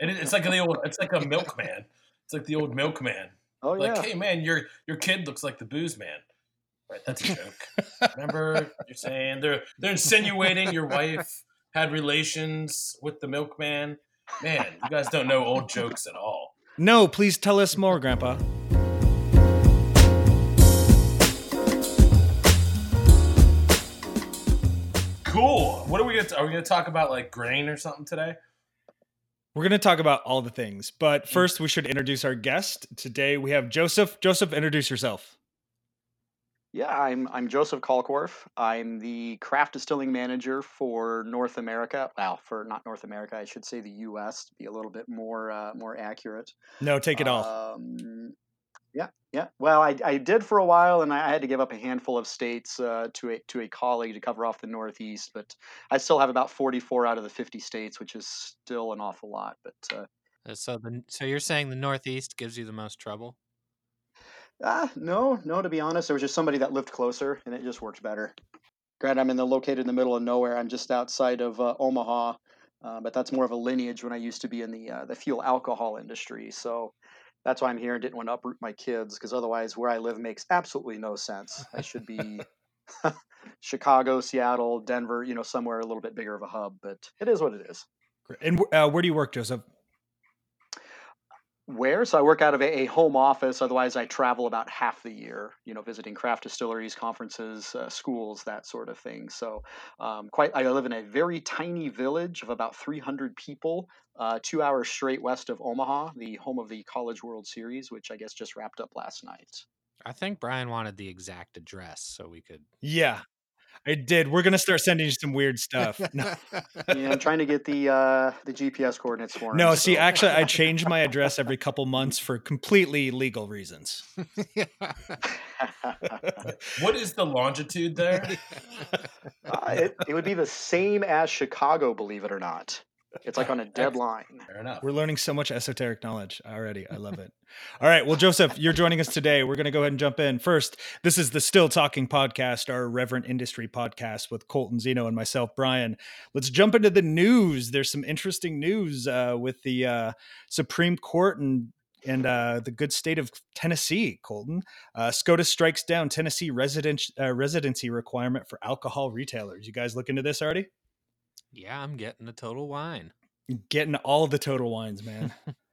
And it, it's like the old, it's like a milkman. It's like the old milkman. Oh like, yeah. hey man, your your kid looks like the booze man. Right, that's a joke. Remember, you're saying they're they're insinuating your wife had relations with the milkman. Man, you guys don't know old jokes at all. No, please tell us more, Grandpa. Cool. What are we gonna? Are we gonna talk about like grain or something today? We're going to talk about all the things, but first we should introduce our guest. Today we have Joseph. Joseph, introduce yourself. Yeah, I'm I'm Joseph Kalkworth. I'm the craft distilling manager for North America. Well, for not North America, I should say the U.S. to be a little bit more uh, more accurate. No, take it all. Um, yeah, yeah. Well, I, I did for a while, and I had to give up a handful of states uh, to a to a colleague to cover off the Northeast. But I still have about 44 out of the 50 states, which is still an awful lot. But uh, Uh, So the so you're saying the Northeast gives you the most trouble? Ah, no, no. To be honest, there was just somebody that lived closer, and it just worked better. Granted, I'm in the located in the middle of nowhere. I'm just outside of uh, Omaha, uh, but that's more of a lineage when I used to be in the uh, the fuel alcohol industry. So that's why I'm here and didn't want to uproot my kids because otherwise, where I live makes absolutely no sense. I should be Chicago, Seattle, Denver, you know, somewhere a little bit bigger of a hub. But it is what it is. And uh, where do you work, Joseph? Where? So I work out of a, a home office. Otherwise, I travel about half the year, you know, visiting craft distilleries, conferences, uh, schools, that sort of thing. So, um, quite, I live in a very tiny village of about 300 people, uh, two hours straight west of Omaha, the home of the College World Series, which I guess just wrapped up last night. I think Brian wanted the exact address so we could. Yeah, I did. We're going to start sending you some weird stuff. No, Yeah, I'm trying to get the uh, the GPS coordinates for him. no see, actually, I change my address every couple months for completely legal reasons. What is the longitude there? Uh, it, it would be the same as Chicago, believe it or not. It's like on a deadline. Fair enough. We're learning so much esoteric knowledge already. I love it. All right. Well, Joseph, you're joining us today. We're going to go ahead and jump in. First, this is the Still Talking podcast, our Reverent Industry podcast with Colton Zeno and myself, Brian. Let's jump into the news. There's some interesting news uh, with the uh, Supreme Court and and uh, the good state of Tennessee, Colton. Uh, SCOTUS strikes down Tennessee resident, uh, residency requirement for alcohol retailers. You guys look into this already? Yeah, I'm getting a total wine. Getting all the total wines, man.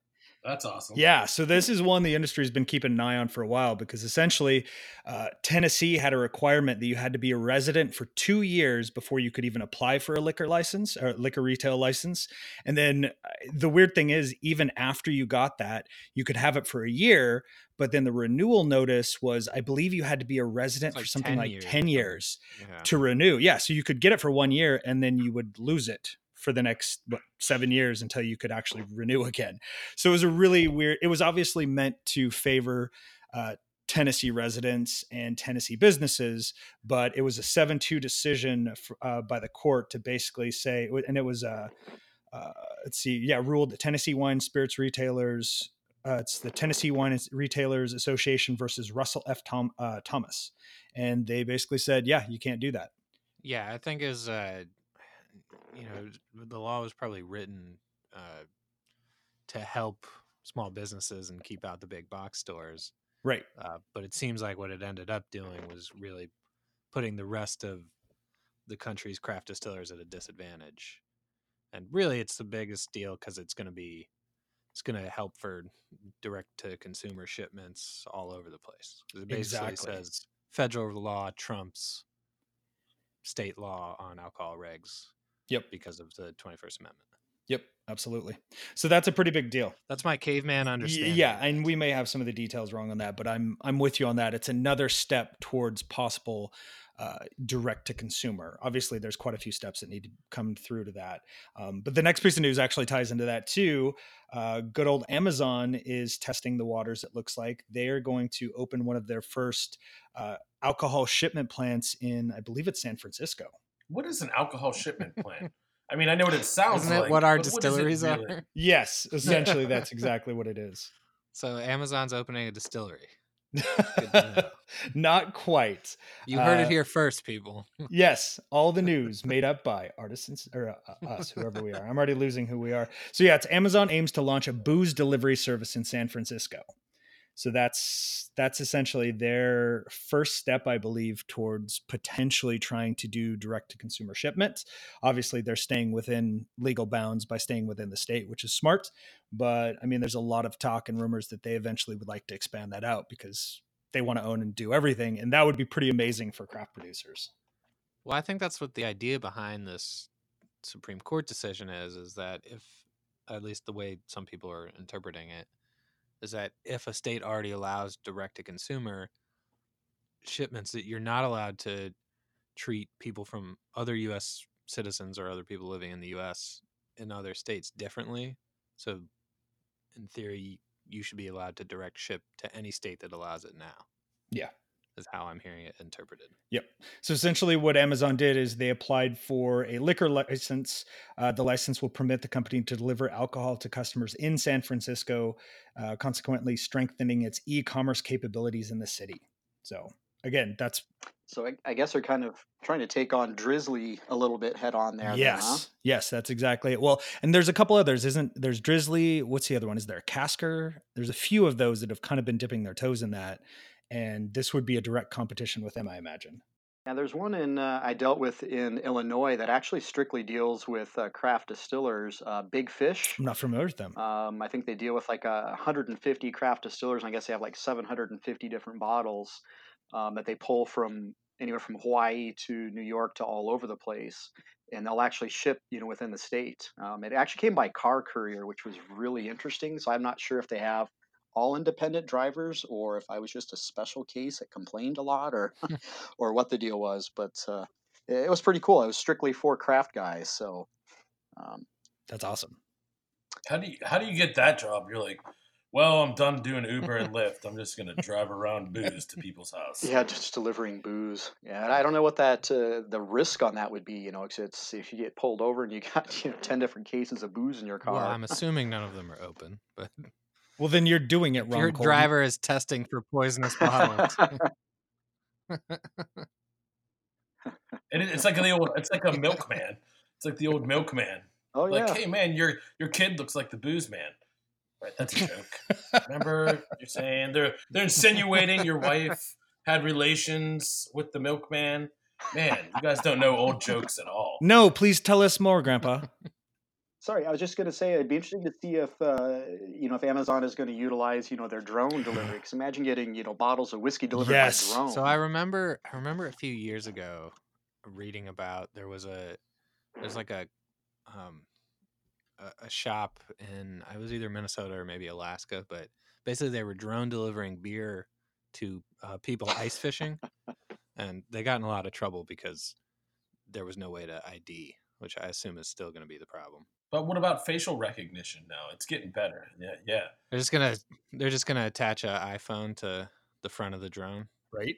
That's awesome. Yeah, so this is one the industry has been keeping an eye on for a while because essentially, uh, Tennessee had a requirement that you had to be a resident for two years before you could even apply for a liquor license or liquor retail license. And then uh, the weird thing is, even after you got that, you could have it for a year. But then the renewal notice was, I believe, you had to be a resident like for something 10 like years ten years Yeah. to renew. Yeah, so you could get it for one year and then you would lose it for the next what, seven years until you could actually renew again. So it was a really weird. It was obviously meant to favor uh, Tennessee residents and Tennessee businesses, but it was a seven-two decision uh, by the court to basically say, and it was uh, uh, let's see, yeah, ruled that Tennessee wine spirits retailers. Uh, it's the Tennessee Wine Retailers Association versus Russell F. Tom, uh, Thomas, and they basically said, yeah, you can't do that. Yeah, I think is uh, you know the law was probably written uh, to help small businesses and keep out the big box stores. Right. Uh, but it seems like what it ended up doing was really putting the rest of the country's craft distillers at a disadvantage. And really, it's the biggest deal because it's going to be it's going to help for direct to consumer shipments all over the place It basically Exactly. says federal law trumps state law on alcohol regs Yep. because of the 21st Amendment. Yep. Absolutely. So that's a pretty big deal. That's my caveman understanding. Yeah, and we may have some of the details wrong on that, but I'm I'm with you on that. It's another step towards possible uh, direct to consumer. Obviously, there's quite a few steps that need to come through to that. Um, but the next piece of news actually ties into that too. Uh, good old Amazon is testing the waters. It looks like they are going to open one of their first uh, alcohol shipment plants in, I believe it's San Francisco. What is an alcohol shipment plan? I mean, I know what it sounds Isn't it like. what our but does it distilleries really- are? Yes, essentially, that's exactly what it is. So Amazon's opening a distillery. Not quite. You heard Uh, it here first, people. Yes, all the news made up by artisans or uh, us, whoever we are. I'm already losing who we are. So yeah, it's Amazon aims to launch a booze delivery service in San Francisco. So that's that's essentially their first step, I believe, towards potentially trying to do direct to consumer shipments. Obviously, they're staying within legal bounds by staying within the state, which is smart. But I mean, there's a lot of talk and rumors that they eventually would like to expand that out because they want to own and do everything, and that would be pretty amazing for craft producers. Well, I think that's what the idea behind this Supreme Court decision is is that if at least the way some people are interpreting it is that if a state already allows direct to consumer shipments that you're not allowed to treat people from other US citizens or other people living in the US in other states differently. So in theory you should be allowed to direct ship to any state that allows it now. Yeah. Is how I'm hearing it interpreted. Yep. So essentially, what Amazon did is they applied for a liquor license. Uh, the license will permit the company to deliver alcohol to customers in San Francisco, uh, consequently strengthening its e-commerce capabilities in the city. So again, that's So I, I guess they're kind of trying to take on Drizly a little bit head on there. then, yes, huh? yes, that's exactly it. Well, and there's a couple others, isn't there's Drizly? What's the other one? Is there a Casker? There's a few of those that have kind of been dipping their toes in that, and this would be a direct competition with them, I imagine. Yeah, there's one in uh, I dealt with in Illinois that actually strictly deals with uh, craft distillers. Uh, Big Fish. I'm not familiar with them. Um, I think they deal with like uh, 150 craft distillers. And I guess they have like 750 different bottles um, that they pull from anywhere from Hawaii to New York to all over the place, and they'll actually ship you know within the state. Um, it actually came by car courier, which was really interesting. So I'm not sure if they have all independent drivers or if I was just a special case that complained a lot or or what the deal was. But uh, it it was pretty cool. I was strictly for craft guys. So. Um, That's awesome. How do you how do you get that job? You're like, well, I'm done doing Uber and Lyft. I'm just gonna drive around booze to people's house. Yeah, just delivering booze. Yeah, and I don't know what that uh, the risk on that would be. You know, 'cause it's if you get pulled over and you got you know ten different cases of booze in your car. Well, I'm assuming none of them are open, but Well, then you're doing it wrong. your Colton. driver is testing for poisonous bottles. And it's like the old it's like a milkman. It's like the old milkman. oh like, yeah, hey man, your your kid looks like the booze man. Right, that's a joke. Remember you're saying they're they're insinuating your wife had relations with the milkman. Man, you guys don't know old jokes at all. No, please tell us more, Grandpa. Sorry, I was just going to say it'd be interesting to see if uh, you know if Amazon is going to utilize you know their drone delivery. Because imagine getting you know bottles of whiskey delivered Yes. by drone. So I remember I remember a few years ago reading about there was a there's like a um a, a shop in I was either Minnesota or maybe Alaska, but basically they were drone delivering beer to uh, people ice fishing, and they got in a lot of trouble because there was no way to ID, which I assume is still going to be the problem. But what about facial recognition now? It's getting better. Yeah, yeah. They're just gonna they're just gonna attach an iPhone to the front of the drone. Right?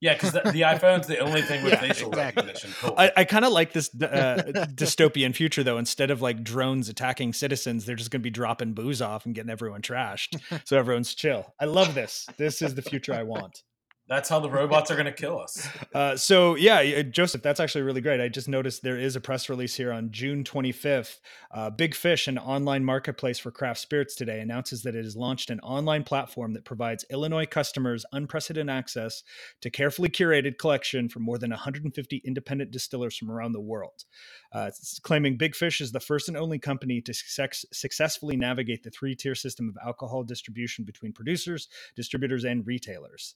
Yeah, because the, the iPhone's the only thing with Yeah, facial exactly. recognition. Cool. I, I kind of like this uh, dystopian future, though. Instead of like drones attacking citizens, they're just going to be dropping booze off and getting everyone trashed. so everyone's chill. I love this. This is the future I want. That's how the robots are going to kill us. Uh, so yeah, Joseph, that's actually really great. I just noticed there is a press release here on June 25th. Uh, Big Fish, an online marketplace for craft spirits today, announces that it has launched an online platform that provides Illinois customers unprecedented access to carefully curated collection from more than 150 independent distillers from around the world. Uh, claiming Big Fish is the first and only company to success- successfully navigate the three-tier system of alcohol distribution between producers, distributors, and retailers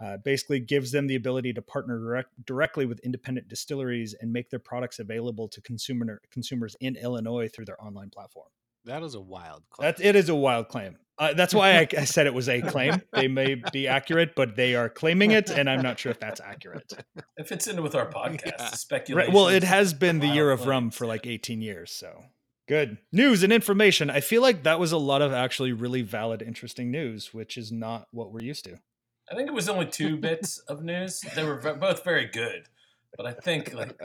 uh, basically gives them the ability to partner direct, directly with independent distilleries and make their products available to consumer consumers in Illinois through their online platform. That is a wild claim. That it is a wild claim. Uh, that's why I, I said it was a claim. They may be accurate, but they are claiming it, and I'm not sure if that's accurate. It fits in with our podcast. Yeah. Speculation. Right. Well, it has been the year Wild of rum for like 18 years, so good news and information. I feel like that was a lot of actually really valid, interesting news, which is not what we're used to. I think it was only two bits of news. They were ve- both very good, but I think like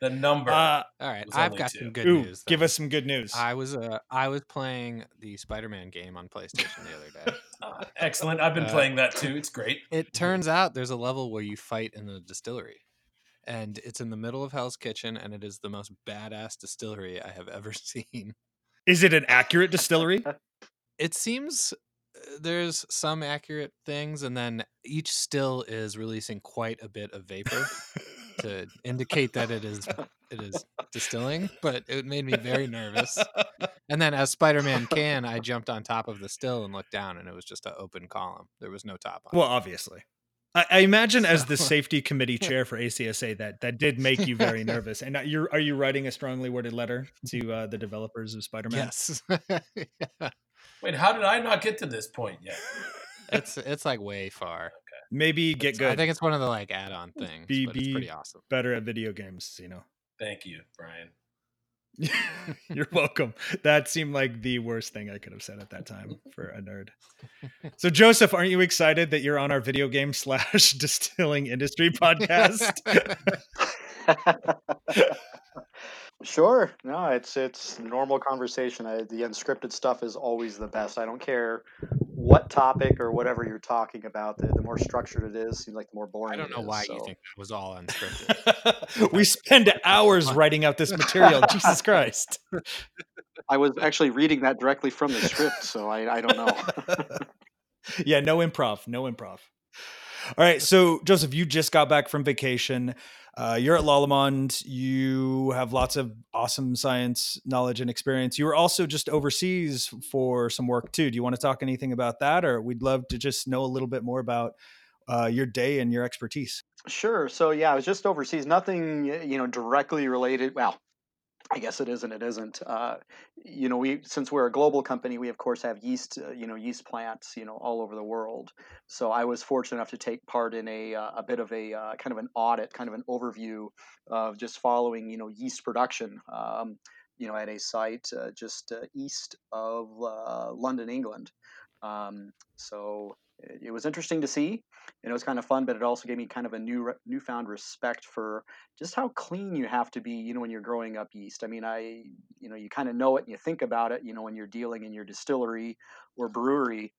The number. Uh, All right, was I've only got two. some good ooh, news. give us some good news. I was uh, I was playing the Spider-Man game on PlayStation the other day. Uh, excellent. I've been Uh, playing that too. It's great. It turns out there's a level where you fight in the distillery. And it's in the middle of Hell's Kitchen, and it is the most badass distillery I have ever seen. Is it an accurate distillery? It seems there's some accurate things, and then each still is releasing quite a bit of vapor to indicate that it is it is distilling. But it made me very nervous. And then, as Spider-Man can, I jumped on top of the still and looked down, and it was just an open column. There was no top on. it. Well, obviously. I, I imagine as the safety committee chair for ACSA that that did make you very nervous. And you're are you writing a strongly worded letter to uh, the developers of Spider-Man? Yes, yeah. Wait, how did I not get to this point yet? it's it's like way far. Maybe get It's- good. I think it's one of the like add-on things, Be- but it's be- pretty awesome. better at video games, you know. Thank you, Brian. You're welcome. That seemed like the worst thing I could have said at that time for a nerd. So, Joseph, aren't you excited that you're on our video game slash distilling industry podcast? Sure. No, it's it's normal conversation. I, the unscripted stuff is always the best. I don't care what topic or whatever you're talking about. The, the more structured it is, seems like the more boring. I don't it know is, why you so- think that was all unscripted. we spend hours writing out this material. Jesus Christ. I was actually reading that directly from the script, so I, I don't know. yeah, no improv, no improv. All right, so Joseph, you just got back from vacation. Uh, you're at Lallemand. You have lots of awesome science knowledge and experience. You were also just overseas for some work too. Do you want to talk anything about that, or we'd love to just know a little bit more about uh, your day and your expertise? Sure. So yeah, I was just overseas. Nothing, you know, directly related. Well, I guess it is and it isn't. Uh, you know, we since we're a global company, we of course have yeast, uh, you know, yeast plants, you know, all over the world. So I was fortunate enough to take part in a uh, a bit of a uh, kind of an audit, kind of an overview of just following, you know, yeast production. Um, you know, at a site uh, just uh, east of London, England. Um, so it was interesting to see and it was kind of fun, but it also gave me kind of a new newfound respect for just how clean you have to be, you know, when you're growing up yeast. I mean, I, you know, you kind of know it and you think about it, you know, when you're dealing in your distillery or brewery,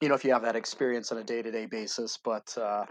you know, if you have that experience on a day to day basis, but uh,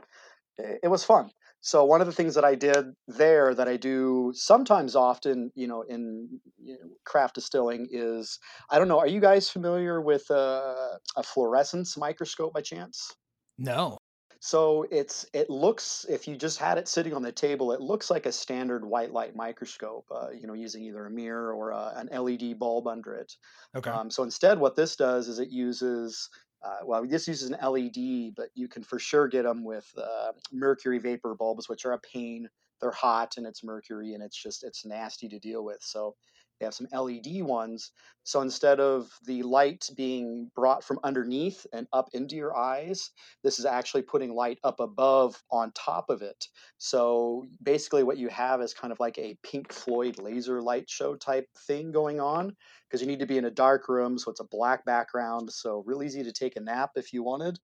it, it was fun. So one of the things that I did there that I do sometimes often, you know, in you know, craft distilling is I don't know. Are you guys familiar with uh, a fluorescence microscope by chance? No. So it's it looks if you just had it sitting on the table, it looks like a standard white light microscope. Uh, you know, using either a mirror or a, an LED bulb under it. Okay. Um, so instead, what this does is it uses uh, well, this uses an LED, but you can for sure get them with uh, mercury vapor bulbs, which are a pain. They're hot and it's mercury and it's just it's nasty to deal with. So they have some LED ones. So instead of the light being brought from underneath and up into your eyes, this is actually putting light up above on top of it. So basically, what you have is kind of like a Pink Floyd laser light show type thing going on because you need to be in a dark room, so it's a black background. So real easy to take a nap if you wanted.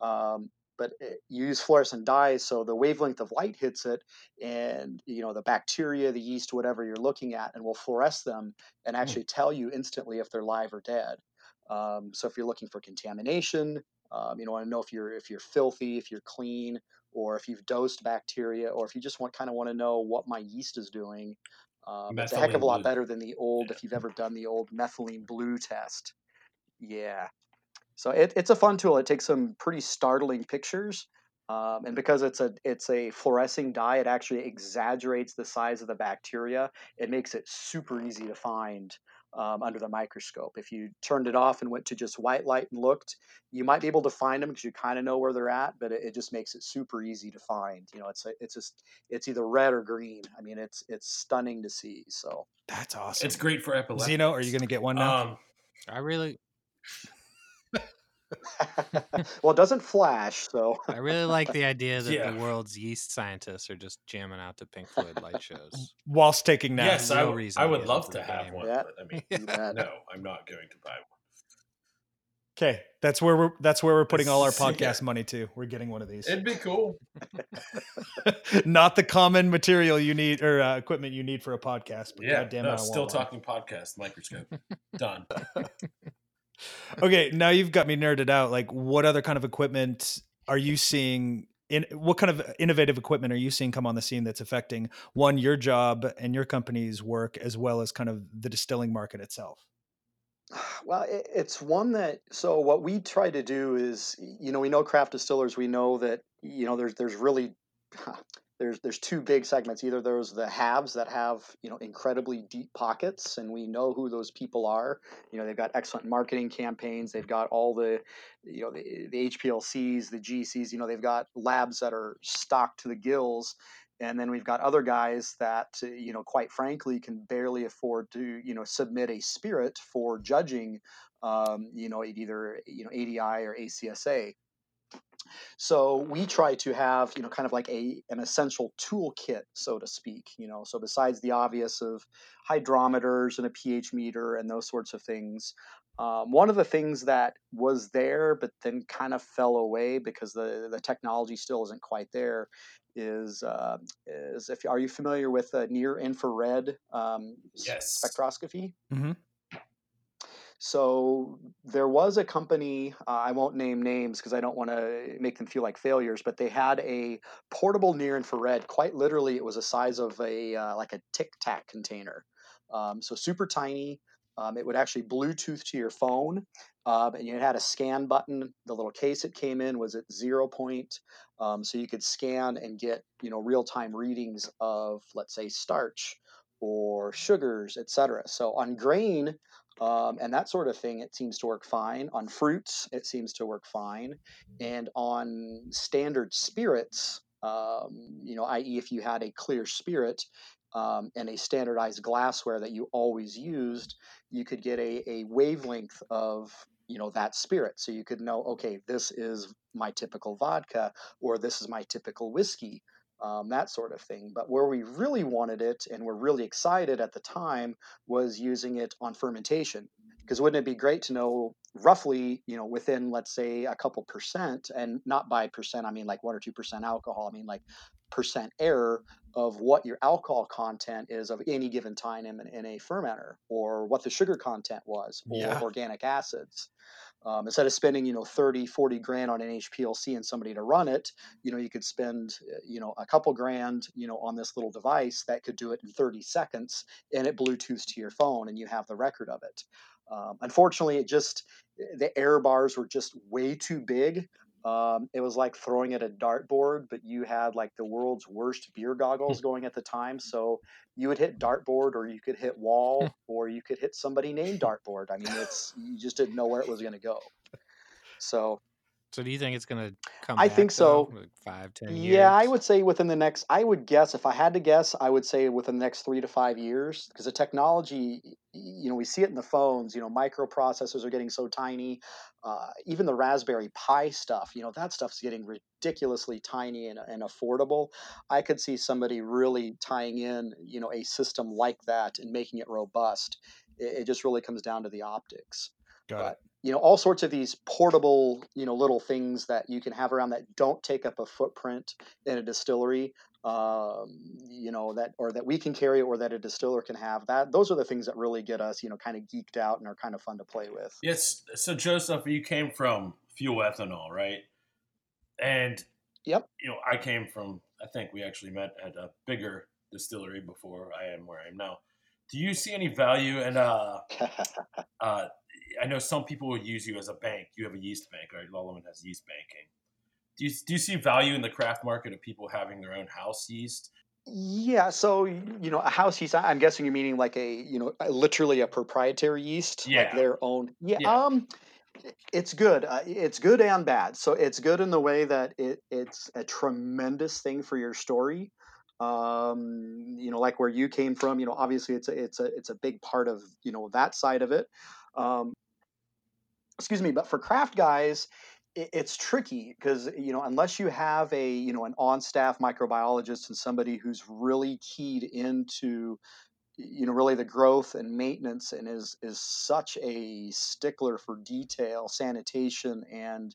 Um, but it, you use fluorescent dyes, so the wavelength of light hits it, and you know the bacteria, the yeast, whatever you're looking at, and will fluoresce them and actually tell you instantly if they're live or dead. Um, so if you're looking for contamination, um, you know, want to know if you're if you're filthy, if you're clean, or if you've dosed bacteria, or if you just want kind of want to know what my yeast is doing. Um, it's a heck of a lot better than the old. Yeah. If you've ever done the old methylene blue test, yeah. So it, it's a fun tool. It takes some pretty startling pictures, um, and because it's a it's a fluorescing dye, it actually exaggerates the size of the bacteria. It makes it super easy to find um, under the microscope. If you turned it off and went to just white light and looked, you might be able to find them because you kind of know where they're at. But it, it just makes it super easy to find. You know, it's a, it's just it's either red or green. I mean, it's it's stunning to see. So That's awesome. It's great for epilepsy. Zeno, are you going to get one now? Um, I really, well, it doesn't flash. So I really like the idea that Yeah. the world's yeast scientists are just jamming out to Pink Floyd light shows. Whilst taking naps. yes, I, real reason I would love to have one, Yeah. but I mean, you bet. no, I'm not going to buy one. Okay, that's where we're that's where we're putting all our Yeah. podcast money to. We're getting one of these. It'd be cool. Not the common material you need or uh, equipment you need for a podcast, but Yeah, goddamn no, it, I still want one. talking podcast microscope. Done. Okay, now you've got me nerded out. Like, what other kind of equipment are you seeing? In what kind of innovative equipment are you seeing come on the scene that's affecting one your job and your company's work, as well as kind of the distilling market itself? Well, it's one that so what we try to do is, you know, we know craft distillers. We know that you know there's there's really there's there's two big segments. Either there's the haves that have you know incredibly deep pockets, and we know who those people are. You know, they've got excellent marketing campaigns. They've got all the you know the, the HPLCs, the GCs. You know, they've got labs that are stocked to the gills. And then we've got other guys that, you know, quite frankly, can barely afford to, you know, submit a spirit for judging, um, you know, either, you know, ADI or ACSA. So we try to have, you know, kind of like a an essential toolkit, so to speak. You know, so besides the obvious of hydrometers and a pH meter and those sorts of things, um, one of the things that was there but then kind of fell away because the the technology still isn't quite there is uh, is if are you familiar with uh, near infrared um, Yes. spectroscopy? Mhm. So there was a company, uh, I won't name names because I don't want to make them feel like failures, but they had a portable near infrared. Quite literally, it was the size of a uh, like a Tic Tac container. Um, so super tiny. Um, it would actually Bluetooth to your phone, um, and you had a scan button. The little case it came in was at zero point, um, so you could scan and get you know real time readings of let's say starch or sugars, etc. So on grain, um, and that sort of thing, it seems to work fine. On fruits, it seems to work fine, and on standard spirits, um, you know, i.e., if you had a clear spirit um, and a standardized glassware that you always used, you could get a, a wavelength of you know that spirit, so you could know, okay, this is my typical vodka, or this is my typical whiskey. Um, that sort of thing. But where we really wanted it and were really excited at the time was using it on fermentation. Because wouldn't it be great to know roughly, you know, within let's say a couple percent, and not by percent, I mean like one or two percent alcohol. I mean like percent error of what your alcohol content is of any given time in, in a fermenter, or what the sugar content was, or Yeah. organic acids. Um, instead of spending, you know, 30, 40 grand on an HPLC and somebody to run it, you know, you could spend, uh, you know, a couple grand, you know, on this little device that could do it in 30 seconds and it Bluetooths to your phone and you have the record of it. Um, unfortunately, it just, the error bars were just way too big. Um, it was like throwing at a dartboard, but you had like the world's worst beer goggles going at the time. So you would hit dartboard or you could hit wall or you could hit somebody named dartboard. I mean, it's, you just didn't know where it was going to go. So So do you think it's going to come? I back, think though, so. like five, ten years. Yeah, I would say within the next, I would guess, if I had to guess, I would say within the next three to five years, because the technology, you know, we see it in the phones, you know, microprocessors are getting so tiny. Uh, even the Raspberry Pi stuff, you know, that stuff's getting ridiculously tiny and, and affordable. I could see somebody really tying in, you know, a system like that and making it robust. It, it just really comes down to the optics Got but it. You know all sorts of these portable you know little things that you can have around that don't take up a footprint in a distillery um, you know that or that we can carry or that a distiller can have that those are the things that really get us you know kind of geeked out and are kind of fun to play with Yes. So Joseph, you came from fuel ethanol, right? And Yep. You know, I came from. I think we actually met at a bigger distillery before I am where I am now. Do you see any value in? Uh, uh, I know some people will use you as a bank. You have a yeast bank, right? Lallemand has yeast banking. Do you, do you see value in the craft market of people having their own house yeast? yeah so you know a house yeast i'm guessing you're meaning like a you know literally a proprietary yeast like their own yeah, Yeah. um it's good uh, it's good and bad so it's good in the way that it it's a tremendous thing for your story um you know like where you came from you know obviously it's a it's a it's a big part of you know that side of it um excuse me but for craft guys it, it's tricky because you know unless you have a you know an on staff microbiologist and somebody who's really keyed into you know really the growth and maintenance and is is such a stickler for detail sanitation and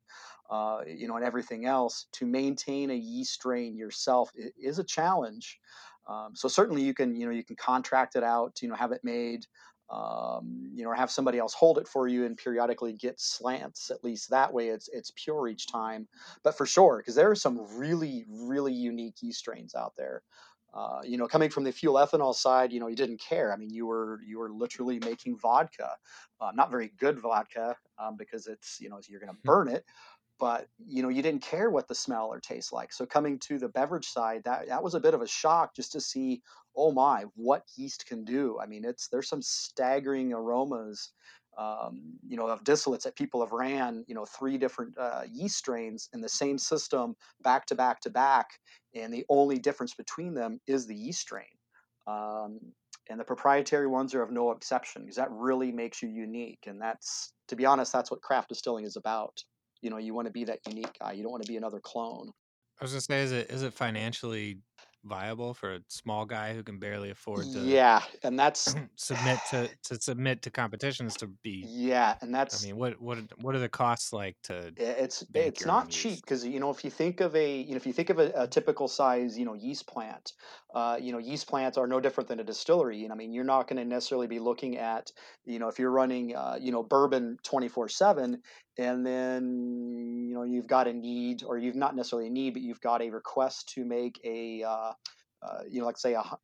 uh, you know and everything else to maintain a yeast strain yourself is a challenge. Um, so certainly you can you know you can contract it out you know have it made um, you know or have somebody else hold it for you and periodically get slants at least that way it's it's pure each time but for sure because there are some really really unique yeast strains out there uh, you know, coming from the fuel ethanol side, you know, you didn't care. I mean, you were you were literally making vodka, uh, not very good vodka um, because it's you know you're going to Hmm. burn it, but you know you didn't care what the smell or taste like. So coming to the beverage side, that that was a bit of a shock just to see, oh my, what yeast can do. I mean, it's there's some staggering aromas. Um, you know, of distillates that people have ran, you know, three different uh, yeast strains in the same system, back to back to back, and the only difference between them is the yeast strain. Um, and the proprietary ones are of no exception because that really makes you unique. And that's, to be honest, that's what craft distilling is about. You know, you want to be that unique guy. You don't want to be another clone. I was gonna say, is it is it financially viable for a small guy who can barely afford to Yeah, and that's submit to to submit to competitions to be? yeah, and that's I mean, what what are- what are the costs like to it's it's not cheap because you know if you think of a you know if you think of a, a typical size you know yeast plant uh, you know yeast plants are no different than a distillery and i mean you're not going to necessarily be looking at you know if you're running uh, you know bourbon 24 7 and then you know you've got a need or you've not necessarily a need but you've got a request to make a uh, uh, you know like say a, uh,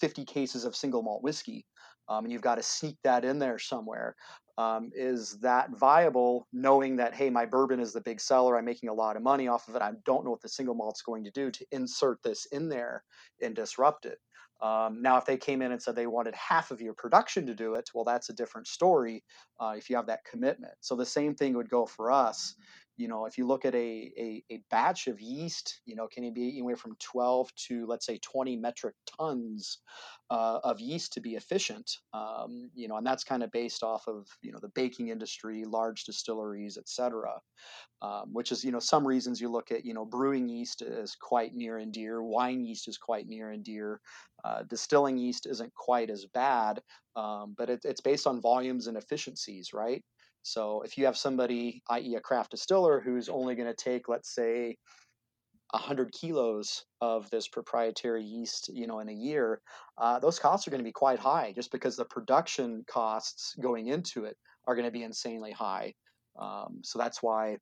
50 cases of single malt whiskey um, and you've got to sneak that in there somewhere um, is that viable knowing that hey my bourbon is the big seller i'm making a lot of money off of it i don't know what the single malt's going to do to insert this in there and disrupt it? Um, now if they came in and said they wanted half of your production to do it well that's a different story uh, if you have that commitment. So the same thing would go for us you know if you look at a, a, a batch of yeast you know can it be anywhere from 12 to let's say 20 metric tons uh, of yeast to be efficient. Um, you know, and that's kind of based off of you know the baking industry, large distilleries, et cetera. Um, which is you know some reasons you look at you know brewing yeast is quite near and dear, wine yeast is quite near and dear, uh, distilling yeast isn't quite as bad, um, but it, it's based on volumes and efficiencies, right? So if you have somebody, i.e., a craft distiller, who's only going to take, let's say, 100 kilos of this proprietary yeast you know in a year uh, those costs are going to be quite high just because the production costs going into it are going to be insanely high um, so that's why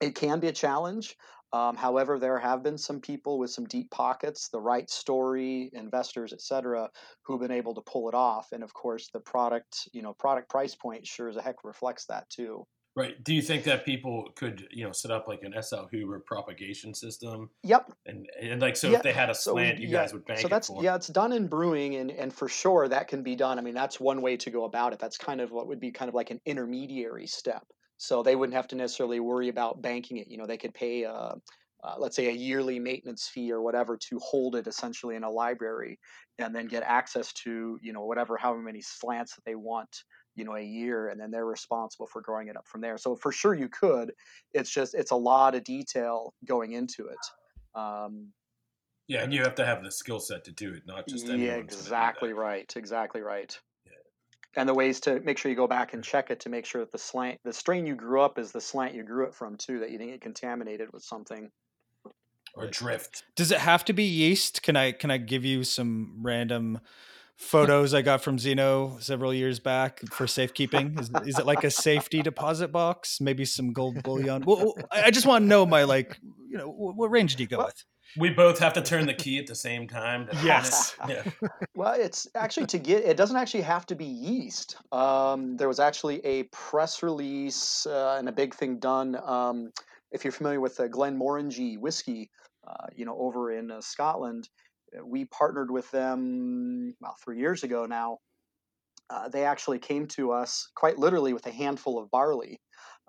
it can be a challenge um, however there have been some people with some deep pockets the right story investors etc who've been able to pull it off and of course the product you know product price point sure as a heck reflects that too Right. Do you think that people could, you know, set up like an SL Huber propagation system yep and and like so Yeah, if they had a so slant, you yeah, guys would bank so it that's for? yeah, it's done in brewing and and for sure that can be done. I mean, that's one way to go about it. That's kind of what would be kind of like an intermediary step. So they wouldn't have to necessarily worry about banking it. You know, they could pay uh, uh, let's say a yearly maintenance fee or whatever to hold it essentially in a library and then get access to, you know, whatever however many slants that they want, you know, a year and then they're responsible for growing it up from there. So for sure you could. It's just it's a lot of detail going into it. Um, Yeah, and you have to have the skill set to do it, not just yeah, exactly right. Exactly right. Yeah. And the ways to make sure you go back and check it to make sure that the slant, the strain you grew up is the slant you grew it from too, that you didn't get contaminated with something. Or drift. Does it have to be yeast? Can I can I give you some random photos I got from Zeno several years back for safekeeping? Is, is it like a safety deposit box? Maybe some gold bullion? Well, I I just want to know my like, you know, what, what range do you go Well, with? We both have to turn the key at the same time. To. Yes. Yeah. Well, it's actually to get it doesn't actually have to be yeast. Um, there was actually a press release uh, and a big thing done. Um, if you're familiar with the Glenmorangie whiskey, uh, you know, over in uh, Scotland, uh, we partnered with them about three years ago now. Uh, they actually came to us quite literally with a handful of barley.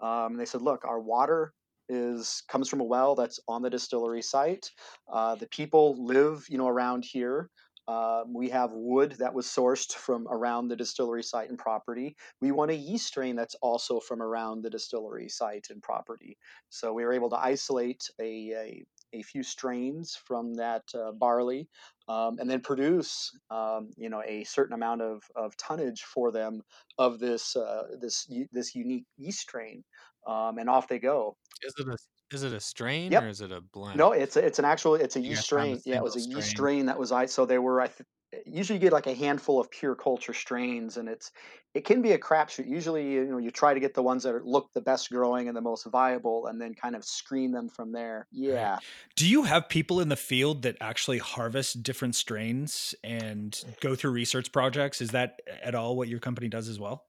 Um, they said, "Look, our water is comes from a well that's on the distillery site. Uh, the people live, you know, around here. Um, we have wood that was sourced from around the distillery site and property. We want a yeast strain that's also from around the distillery site and property. So we were able to isolate a, a, a few strains from that uh, barley, um, and then produce um, you know a certain amount of, of tonnage for them of this uh, this this unique yeast strain, um, and off they go. Is it a is it a strain Yep. or is it a blend? No, it's a, it's an actual it's a yeast a strain. Yeah, it was a single yeast strain. strain that was I. So they were I. Th- usually you get like a handful of pure culture strains, and it's it can be a crapshoot. Usually you know you try to get the ones that are, look the best growing and the most viable, and then kind of screen them from there. Yeah. Do you have people in the field that actually harvest different strains and go through research projects? Is that at all what your company does as well?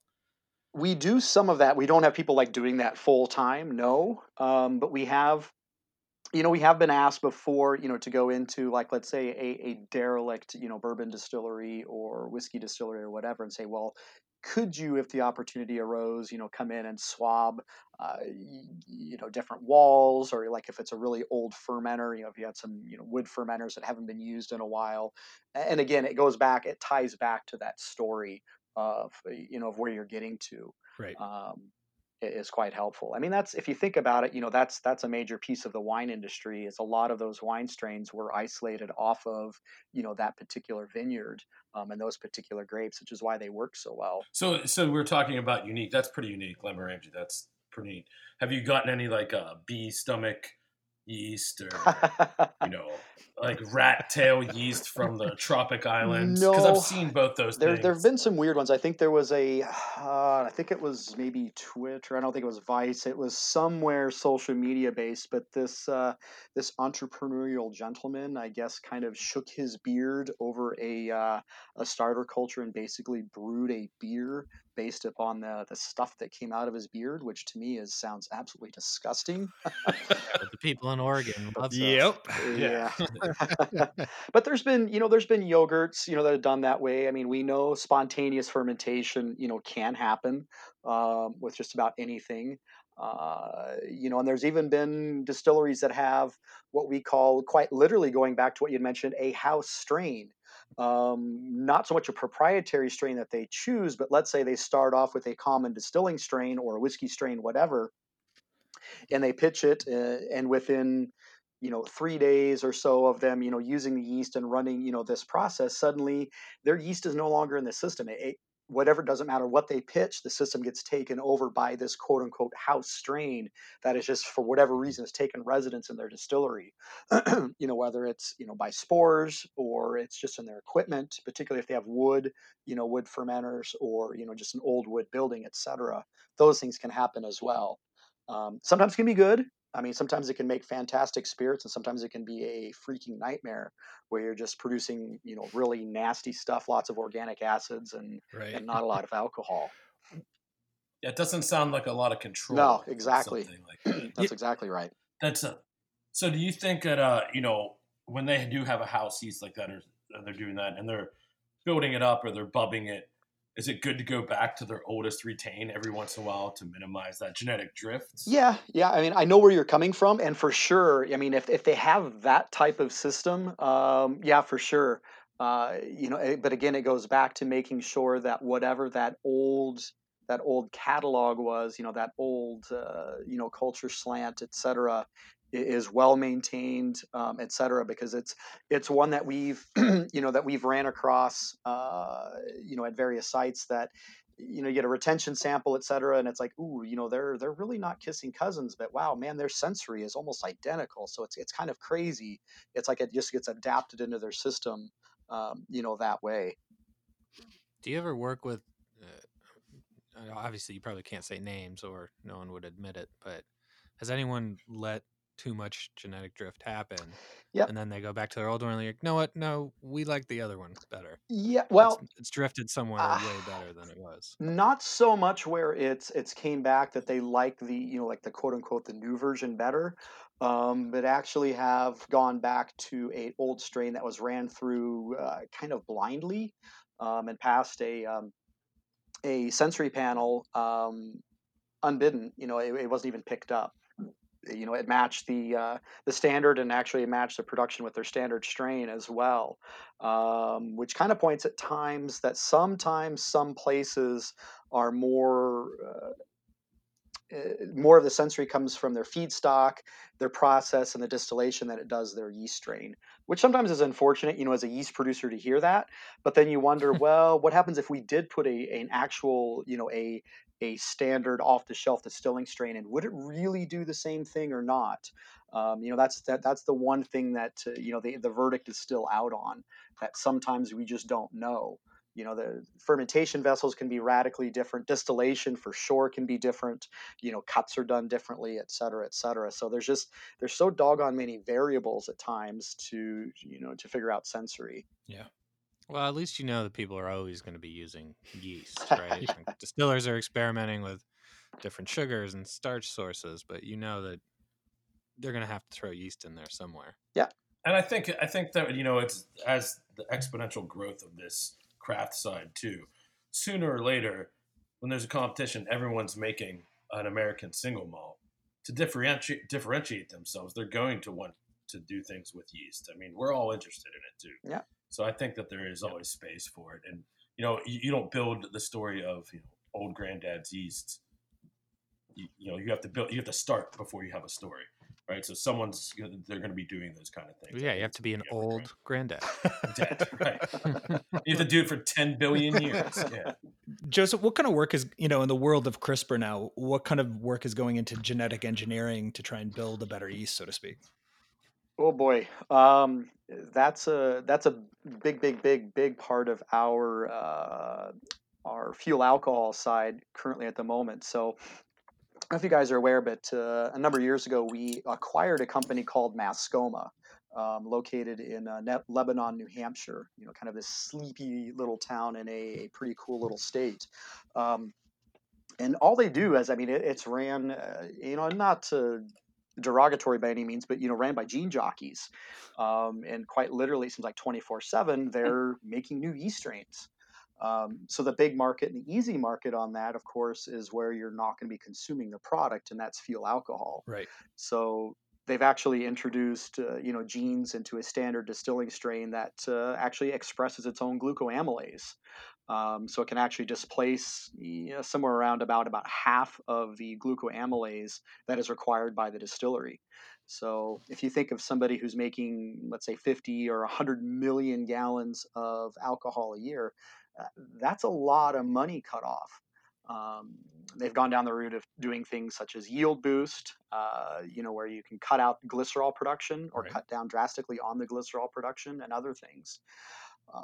we do some of that. We don't have people like doing that full time, no. Um, but we have, you know, we have been asked before, you know, to go into like let's say a, a derelict, you know, bourbon distillery or whiskey distillery or whatever, and say, well, could you, if the opportunity arose, you know, come in and swab, uh, you know, different walls, or like if it's a really old fermenter, you know, if you had some, you know, wood fermenters that haven't been used in a while, and again, it goes back, it ties back to that story of, you know, of where you're getting to Right. um, is quite helpful. I mean, that's if you think about it, you know, that's that's a major piece of the wine industry. Is a lot of those wine strains were isolated off of you know that particular vineyard um, and those particular grapes, which is why they work so well. So, so we're talking about unique. That's pretty unique, Lemon. That's pretty neat. Have you gotten any like uh, bee stomach yeast or you know like rat tail yeast from the tropic islands? Because No. I've seen both those There, things. there have been some weird ones. I think there was a, uh, I think it was maybe Twitter. I don't think it was Vice. It was somewhere social media based. But this, uh, this entrepreneurial gentleman, I guess, kind of shook his beard over a, uh, a starter culture and basically brewed a beer based upon the the stuff that came out of his beard, which to me is sounds absolutely disgusting. But the people in Oregon love that. Yep. Yeah. but there's been, you know, there's been yogurts, you know, that have done that way. I mean, we know spontaneous fermentation, you know, can happen um, with just about anything. Uh, you know, and there's even been distilleries that have what we call, quite literally, going back to what you mentioned, a house strain. Um, not so much a proprietary strain that they choose, but let's say they start off with a common distilling strain or a whiskey strain, whatever, and they pitch it uh, and within you know three days or so of them you know using the yeast and running you know this process suddenly their yeast is no longer in the system. It, whatever doesn't matter what they pitch the system gets taken over by this quote unquote house strain that is just for whatever reason has taken residence in their distillery you know whether it's you know by spores or it's just in their equipment particularly if they have wood you know wood fermenters or you know just an old wood building etc those things can happen as well um, sometimes it can be good. I mean, sometimes it can make fantastic spirits, and sometimes it can be a freaking nightmare where you're just producing, you know, really nasty stuff, lots of organic acids, and Right. and not a lot of alcohol. Yeah, it doesn't sound like a lot of control. No, exactly. like that. That's exactly right. That's a. So, do you think that uh, you know, when they do have a house yeast like that, or and they're doing that, and they're building it up or they're bubbing it, is it good to go back to their oldest retain every once in a while to minimize that genetic drift? Yeah, yeah. I mean, I know where you're coming from, and for sure, I mean, if if they have that type of system, um, yeah, for sure. Uh, you know, eh, but again, it goes back to making sure that whatever that old that old catalog was, you know, that old uh, you know culture slant, et cetera, i- is well maintained, um, et cetera, because it's it's one that we've you know that we've ran across, uh, you know, at various sites that you know you get a retention sample et cetera and it's like ooh you know they're they're really not kissing cousins but wow man their sensory is almost identical so it's it's kind of crazy it's like it just gets adapted into their system um, you know that way Do you ever work with? Uh, obviously, you probably can't say names, or no one would admit it. But has anyone let too much genetic drift happen? Yeah. And then they go back to their old one and they're like, no, what? No, we like the other one better. yeah well it's, drifted somewhere ah, way better than it was. not so much where it's it's came back that they like the you know like the quote unquote the new version better um, but actually have gone back to a old strain that was ran through uh, kind of blindly um, and passed a um, a sensory panel um, unbidden you know it, it wasn't even picked up you know it matched the uh, the standard and actually it matched the production with their standard strain as well um, which kind of points at times that sometimes some places are more uh, uh, more of the sensory comes from their feedstock, their process, and the distillation than it does their yeast strain, which sometimes is unfortunate, you know, as a yeast producer to hear that. But then you wonder, well, what happens if we did put a an actual, you know, a a standard off the shelf distilling strain and would it really do the same thing or not? Um, you know that's that that's the one thing that uh, you know the, the verdict is still out on that sometimes we just don't know. You know the fermentation vessels can be radically different distillation for sure can be different you know cuts are done differently et cetera et cetera. So there's just there's so doggone many variables at times to you know to figure out sensory. Yeah well, at least you know that people are always going to be using yeast, right? yeah. Distillers are experimenting with different sugars and starch sources, but you know that they're going to have to throw yeast in there somewhere. Yeah. And I think I think that you know it's as the exponential growth of this craft side too. Sooner or later, when there's a competition, everyone's making an American single malt to differentiate differentiate themselves. They're going to want to do things with yeast. I mean, we're all interested in it too. Yeah. So I think that there is always space for it, and you know, you, you don't build the story of you know old granddad's yeast. You, you, know, you have to build. You have to start before you have a story, right? So someone's they're going to be doing those kind of things. Yeah, you have to be an old granddad. Dead, right? you have to do it for ten billion years. Yeah. Joseph, what kind of work is you know in the world of CRISPR now? What kind of work is going into genetic engineering to try and build a better yeast, so to speak? Oh boy, um, that's a that's a big, big, big, big part of our uh, our fuel alcohol side currently at the moment. So, I don't know if you guys are aware, but uh, a number of years ago we acquired a company called Mascoma, um, located in uh, ne- Lebanon, New Hampshire. You know, kind of this sleepy little town in a, a pretty cool little state. Um, and all they do is, I mean, it, it's ran, uh, you know, not to derogatory by any means, but you know, ran by gene jockeys, um, and quite literally, it seems like twenty four seven, they're making new yeast strains. Um, so the big market and the easy market on that, of course, is where you're not going to be consuming the product, and that's fuel alcohol. Right. So they've actually introduced, uh, you know, genes into a standard distilling strain that uh, actually expresses its own glucoamylase. Um, so it can actually displace you know, somewhere around about about half of the glucoamylase that is required by the distillery. So if you think of somebody who's making, let's say, 50 or 100 million gallons of alcohol a year, uh, that's a lot of money cut off. Um, they've gone down the route of doing things such as yield boost, uh, you know, where you can cut out glycerol production or right. cut down drastically on the glycerol production and other things. Uh,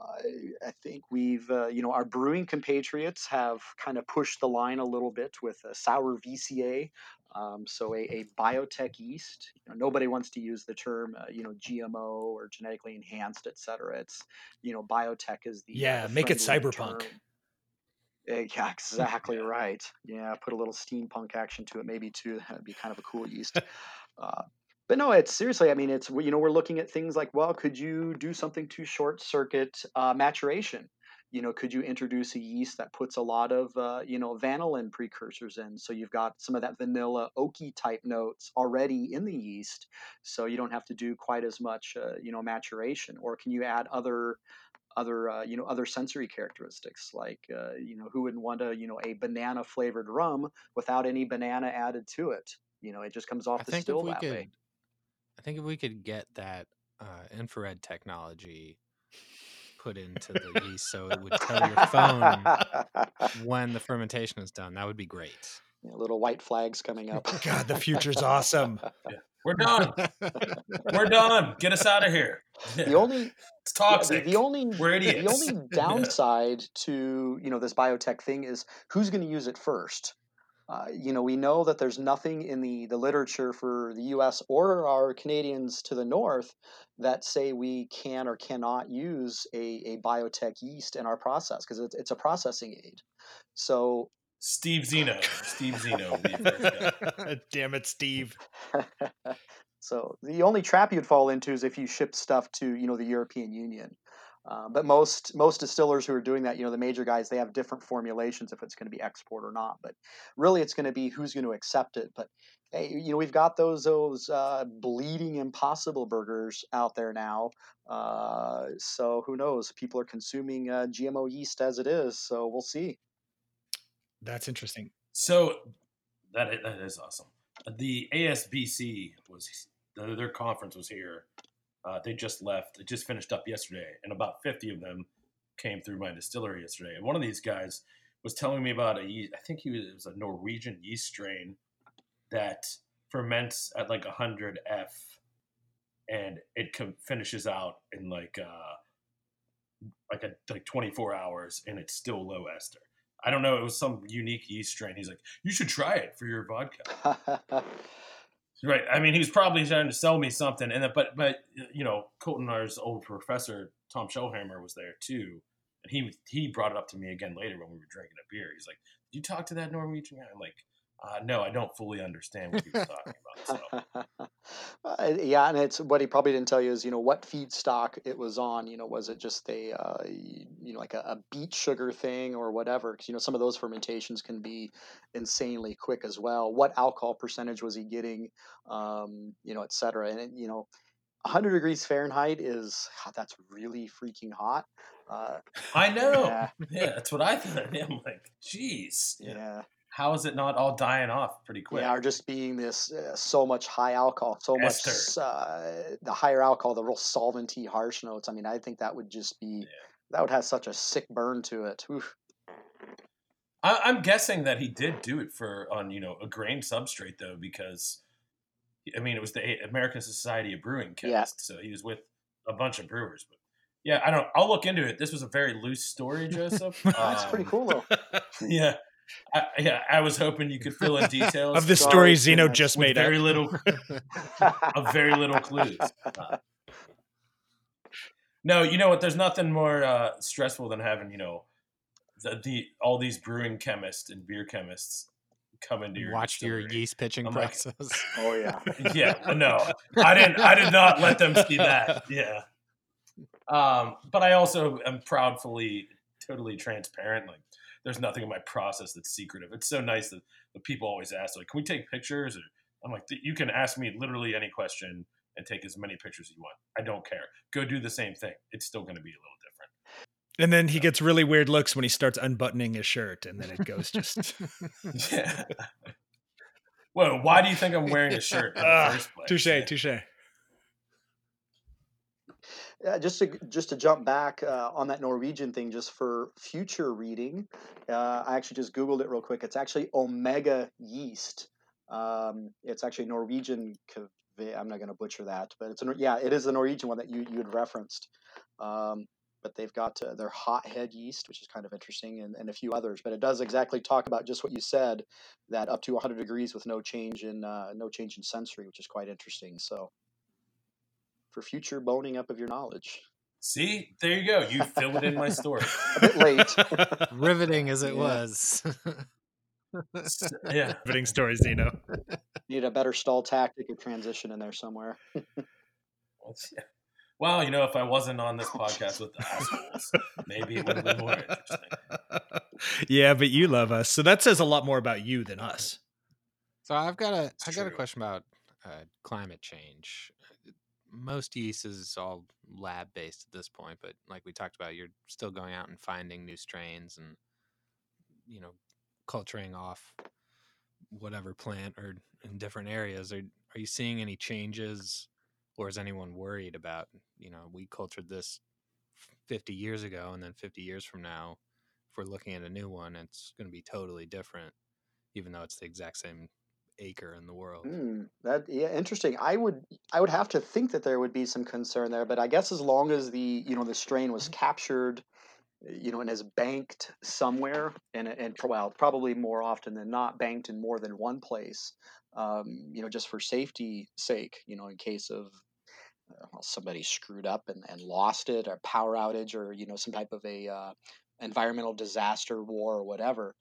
I think we've, uh, you know, our brewing compatriots have kind of pushed the line a little bit with a Sourvisiae. Um, so a, a, biotech yeast. You know, nobody wants to use the term, uh, you know, GMO or genetically enhanced, et cetera. It's, you know, biotech is the uh, yeah, the make it cyberpunk. Term. Yeah, exactly right. Yeah, put a little steampunk action to it, maybe too. That'd be kind of a cool yeast. Uh, but no, it's seriously. I mean, it's you know we're looking at things like, well, could you do something to short circuit uh, maturation? You know, could you introduce a yeast that puts a lot of uh, you know vanillin precursors in, so you've got some of that vanilla oaky type notes already in the yeast, so you don't have to do quite as much uh, you know maturation. Or can you add other other uh, you know other sensory characteristics like uh, you know who wouldn't want a you know a banana flavored rum without any banana added to it you know it just comes off I the still that could, way I think if we could get that uh, infrared technology put into the yeast so it would tell your phone when the fermentation is done, that would be great. Yeah, little white flags coming up. God, the future's awesome. Yeah. We're done. We're done. Get us out of here. The only it's toxic. Yeah, the, the, only We're idiots. the only downside to you know this biotech thing is who's going to use it first. Uh, you know, we know that there's nothing in the, the literature for the U.S. or our Canadians to the north that say we can or cannot use a, a biotech yeast in our process because it's, it's a processing aid. So Steve Zeno, Steve Zeno. Damn it, Steve. so the only trap you'd fall into is if you ship stuff to you know the European Union. Uh, but most most distillers who are doing that, you know, the major guys, they have different formulations if it's going to be export or not. But really, it's going to be who's going to accept it. But hey, you know, we've got those those uh, bleeding impossible burgers out there now. Uh, so who knows? People are consuming uh, GMO yeast as it is. So we'll see. That's interesting. So that that is awesome. The ASBC was their conference was here. Uh, they just left. It just finished up yesterday, and about fifty of them came through my distillery yesterday. And one of these guys was telling me about a yeast. I think he was, it was a Norwegian yeast strain that ferments at like hundred F, and it com- finishes out in like uh, like a like twenty four hours, and it's still low ester. I don't know. It was some unique yeast strain. He's like, you should try it for your vodka. right. I mean, he was probably trying to sell me something, and but but you know, Colton, old professor Tom Shellhammer was there too, and he he brought it up to me again later when we were drinking a beer. He's like, "Did you talk to that Norwegian guy?" I'm like, uh, "No, I don't fully understand what he was talking about." So. Uh, yeah, and it's what he probably didn't tell you is you know what feedstock it was on. You know, was it just a uh, you know like a, a beet sugar thing or whatever? Because you know some of those fermentations can be insanely quick as well. What alcohol percentage was he getting? Um, you know, et cetera. And it, you know, 100 degrees Fahrenheit is God, that's really freaking hot. Uh, I know. Yeah. Yeah. that's what I thought. I'm like, "Jeez, yeah. How is it not all dying off pretty quick?" Yeah, or just being this uh, so much high alcohol, so much uh, the higher alcohol, the real solventy harsh notes. I mean, I think that would just be Yeah. that would have such a sick burn to it. Oof. I, I'm guessing that he did do it for on you know a grain substrate though, because I mean it was the American Society of Brewing Yeah. so he was with a bunch of brewers. But yeah, I don't. I'll look into it. This was a very loose story, Joseph. That's pretty Um, cool though. Yeah, I, yeah. I was hoping you could fill in details of the story too Zeno much. just with made very up. little of very little clues. Uh, no, you know what? There's nothing more uh, stressful than having you know the, the all these brewing chemists and beer chemists come into your Watched your yeast pitching I'm like- process. oh yeah. Yeah, no, I didn't. I did not let them see that. Yeah, um, but I also am proudfully, totally transparent. Like, there's nothing in my process that's secretive. It's so nice that the people always ask, like, "Can we take pictures?" Or I'm like, "You can ask me literally any question and take as many pictures as you want. I don't care. Go do the same thing. It's still going to be a little different." And then he gets really weird looks when he starts unbuttoning his shirt, and then it goes just Yeah. Well, why do you think I'm wearing a shirt in the Ah, first place? touche, touche. Yeah, just to just to jump back uh, on that Norwegian thing, just for future reading, uh, I actually just googled it real quick. It's actually Omega yeast. Um, it's actually Norwegian. I'm not going to butcher that, but it's a, yeah, it is the Norwegian one that you you had referenced. Um, but they've got uh, their hothead yeast, which is kind of interesting, and, and a few others. But it does exactly talk about just what you said, that up to 100 degrees with no change in uh, no change in sensory, which is quite interesting. So for future boning up of your knowledge. See, there you go. You filled in my story. A bit late. Riveting as it Yeah. was. Yeah. Riveting story, Zeno. Need a better stall tactic or transition in there somewhere. Well, you know, if I wasn't on this podcast with the assholes, maybe it would have been more interesting. yeah, but you love us, so that says a lot more about you than us. So I've got a It's I got a question about uh, climate change. Most yeast is all lab based at this point, but like we talked about, you're still going out and finding new strains and you know culturing off whatever plant or in different areas. Are are you seeing any changes, or is anyone worried about you know we cultured this 50 years ago, and then 50 years from now, if we're looking at a new one, it's going to be totally different, even though it's the exact same acre in the world. Hmm, that yeah, interesting. I would I would have to think that there would be some concern there, but I guess as long as the you know the strain was captured, you know, and is banked somewhere, and and well, probably more often than not banked in more than one place, um, you know, just for safety sake, you know, in case of uh, well, somebody screwed up and, and lost it, or power outage, or you know, some type of a uh, environmental disaster, war, or whatever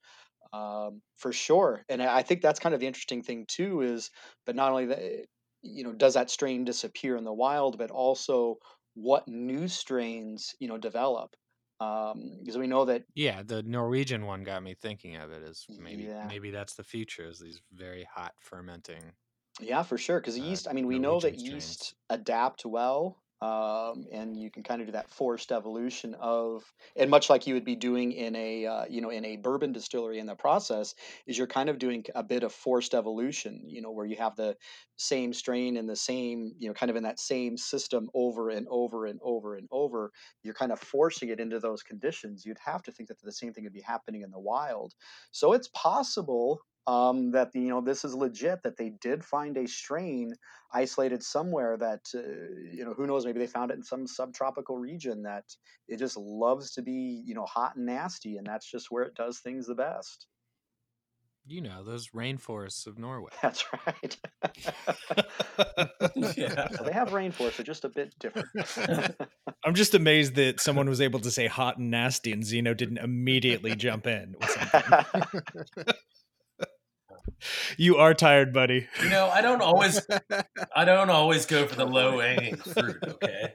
um, for sure. And I think that's kind of the interesting thing too is, but not only that, you know, does that strain disappear in the wild, but also what new strains, you know, develop. Um, because we know that, Yeah, the Norwegian one got me thinking of it as maybe Yeah. maybe that's the future is these very hot fermenting. yeah, for sure. Because Uh, yeast, I mean, we know that Norwegian yeast adapt well um, and you can kind of do that forced evolution of and much like you would be doing in a uh, you know in a bourbon distillery in the process is you're kind of doing a bit of forced evolution you know where you have the same strain and the same you know kind of in that same system over and over and over and over. You're kind of forcing it into those conditions. You'd have to think that the same thing would be happening in the wild. So it's possible um, that you know this is legit that they did find a strain isolated somewhere that uh, you know who knows maybe they found it in some subtropical region that it just loves to be you know hot and nasty and that's just where it does things the best You know, those rainforests of Norway. that's right yeah. so they have rainforests they're just a bit different I'm just amazed that someone was able to say hot and nasty and Zeno didn't immediately jump in with something. You are tired, buddy. You know, I don't always, I don't always go for the low hanging fruit. Okay,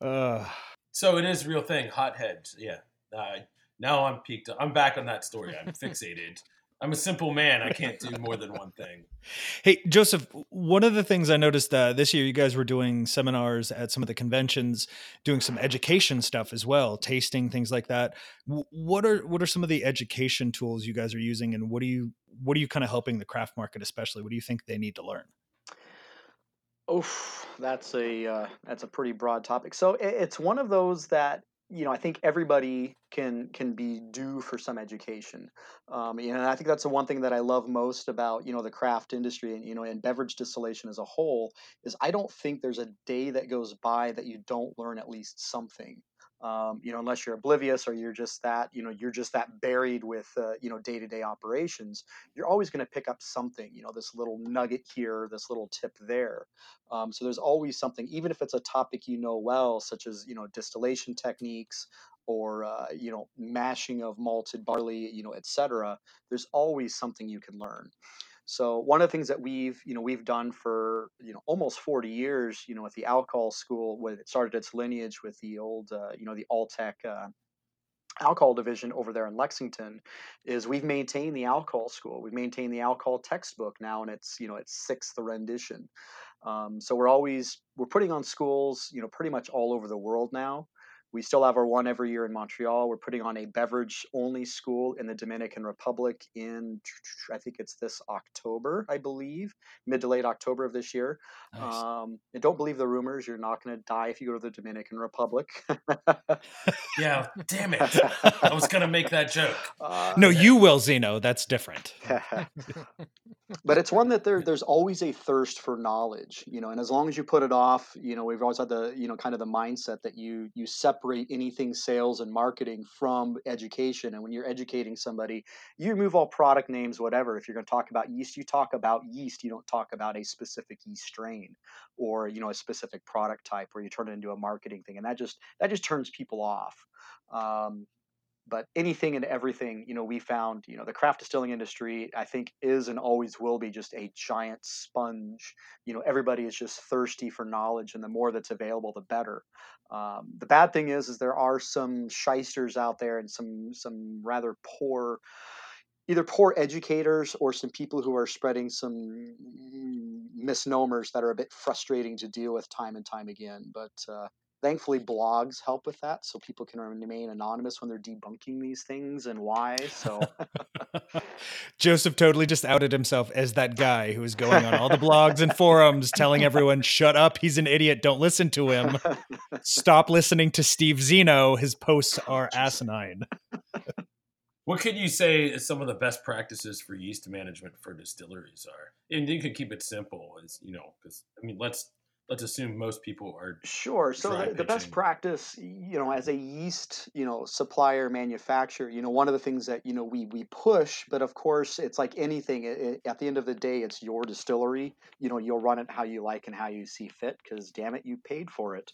Uh, so it is a real thing. Hotheads. Yeah. Uh, now I'm peaked. I'm back on that story. I'm fixated. I'm a simple man. I can't do more than one thing. Hey, Joseph, one of the things I noticed uh, this year, you guys were doing seminars at some of the conventions, doing some education stuff as well, tasting things like that. W- What are what are some of the education tools you guys are using, and what do you what are you kind of helping the craft market, especially? What do you think they need to learn? Oof, that's a uh, that's a pretty broad topic. So i it's one of those that you know I think everybody can can be due for some education. Um, you know, and I think that's the one thing that I love most about you know the craft industry and you know and beverage distillation as a whole is I don't think there's a day that goes by that you don't learn at least something. Um, you know, unless you're oblivious or you're just that you know you're just that buried with uh, you know day to day operations, you're always going to pick up something. You know, this little nugget here, this little tip there. Um, so there's always something, even if it's a topic you know well, such as you know distillation techniques or uh, you know mashing of malted barley, you know, etc. There's always something you can learn. So one of the things that we've you know we've done for you know almost 40 years, you know, with the alcohol school, when it started its lineage with the old uh, you know the Alltech. Uh, alcohol division over there in Lexington is we've maintained the alcohol school. We've maintained the alcohol textbook now and it's, you know, its sixth rendition. Um, so we're always we're putting on schools, you know, pretty much all over the world now. We still have our one every year in Montreal. We're putting on a beverage only school in the Dominican Republic in I think it's this October, I believe, mid to late October of this year. Nice. Um, and don't believe the rumors. You're not going to die if you go to the Dominican Republic. Yeah. Damn it. I was gonna make that joke. Uh, no, you will, Zeno. That's different. but it's one that there there's always a thirst for knowledge you know and as long as you put it off you know we've always had the you know kind of the mindset that you you separate anything sales and marketing from education and when you're educating somebody you remove all product names whatever if you're going to talk about yeast you talk about yeast you don't talk about a specific yeast strain or you know a specific product type where you turn it into a marketing thing and that just that just turns people off. Um, but anything and everything you know we found you know the craft distilling industry i think is and always will be just a giant sponge. You know everybody is just thirsty for knowledge and the more that's available the better. Um, the bad thing is is there are some shysters out there and some some rather poor either poor educators or some people who are spreading some misnomers that are a bit frustrating to deal with time and time again but uh, thankfully blogs help with that so people can remain anonymous when they're debunking these things and why so Joseph totally just outed himself as that guy who is going on all the blogs and forums telling everyone, shut up, he's an idiot, don't listen to him. Stop listening to Steve Zeno. His posts are asinine. What could you say some of the best practices for yeast management for distilleries are? And you can keep it simple, as you know, because I mean, let's let's assume most people are Sure. So the, the best practice, you know, as a yeast, you know, supplier manufacturer, you know, one of the things that you know we we push, but of course, it's like anything. i i- at the end of the day, it's your distillery. You know, you'll run it how you like and how you see fit, because damn it, you paid for it.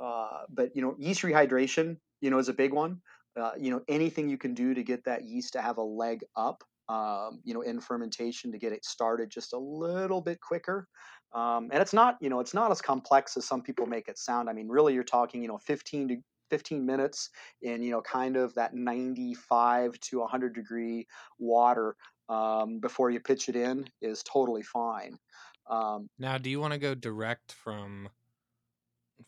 Uh, but you know, yeast rehydration, you know, is a big one. Uh, you know, anything you can do to get that yeast to have a leg up, um, you know, in fermentation to get it started just a little bit quicker. Um, and it's not, you know, it's not as complex as some people make it sound. I mean, really, you're talking, you know, 15 to 15 minutes in, you know, kind of that 95 to 100 degree water um, before you pitch it in is totally fine. Um, Now, do you want to go direct from